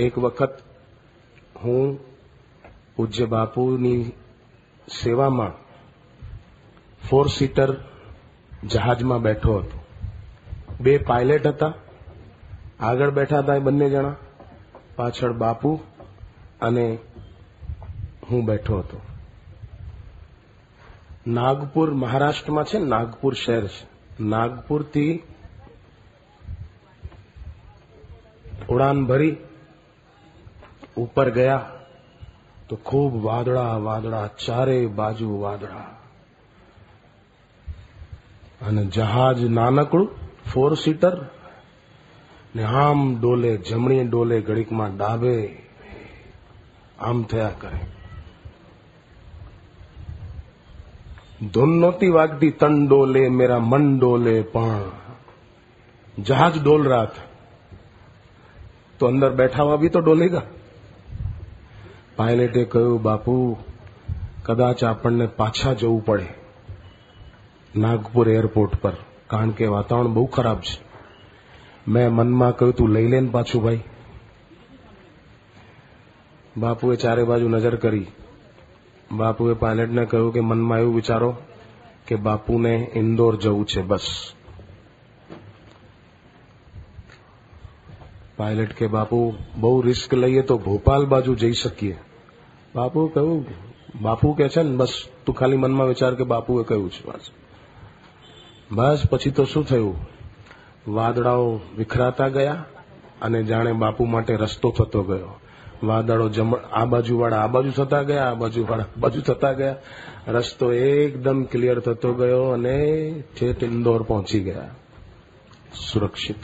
એક વખત હું પૂજ્ય બાપુની સેવામાં ફોર સીટર જહાજમાં બેઠો હતો. બે પાયલટ હતા. આગળ બેઠા હતા એ બંને જણા. પાછળ બાપુ અને હું બેઠો હતો. નાગપુર મહારાષ્ટ્રમાં છે નાગપુર શહેર છે. નાગપુરથી ઉડાન ભરી ઉપર ગયા તો ખૂબ વાદળા વાદળા ચારે બાજુ વાદળા અને જહાજ નાનકડું ફોર સીટર ને આમ ડોલે જમણી ડોલે ઘડીકમાં ડાબે આમ થયા કરે ધૂન નહોતી વાગતી તન ડોલે મેરા મન ડોલે પણ જહાજ ડોલ रहा था તો અંદર બેઠા हुआ भी तो डोलेगा પાયલટે કહ્યું, બાપુ, કદાચ આપણને પાછા જવું પડે નાગપુર એરપોર્ટ પર, કારણ કે વાતાવરણ બહુ ખરાબ છે. મેં મનમાં કહ્યું, તું લઈ લેને પાછું ભાઈ. બાપુએ ચારે બાજુ નજર કરી. બાપુએ પાયલટને કહ્યું કે, મનમાં એવું વિચારો કે બાપુને ઇન્દોર જવું છે, બસ. પાયલટ કે, બાપુ, બહુ રિસ્ક લઈએ તો ભોપાલ બાજુ જઈ શકીએ. બાપુ કહ્યું બાપુ કે છે ને, બસ તું ખાલી મનમાં વિચાર કે બાપુએ કહ્યું છે બસ. બસ પછી તો શું થયું? વાદળાઓ વિખરાતા ગયા અને જાણે બાપુ માટે રસ્તો થતો ગયો. વાદળો જમણ, આ બાજુ વાળા આ બાજુ થતા ગયા, આ બાજુ વાળા આ બાજુ થતા ગયા. રસ્તો એકદમ ક્લિયર થતો ગયો અને ઠેઠ ઇન્દોર પહોંચી ગયા. સુરક્ષિત.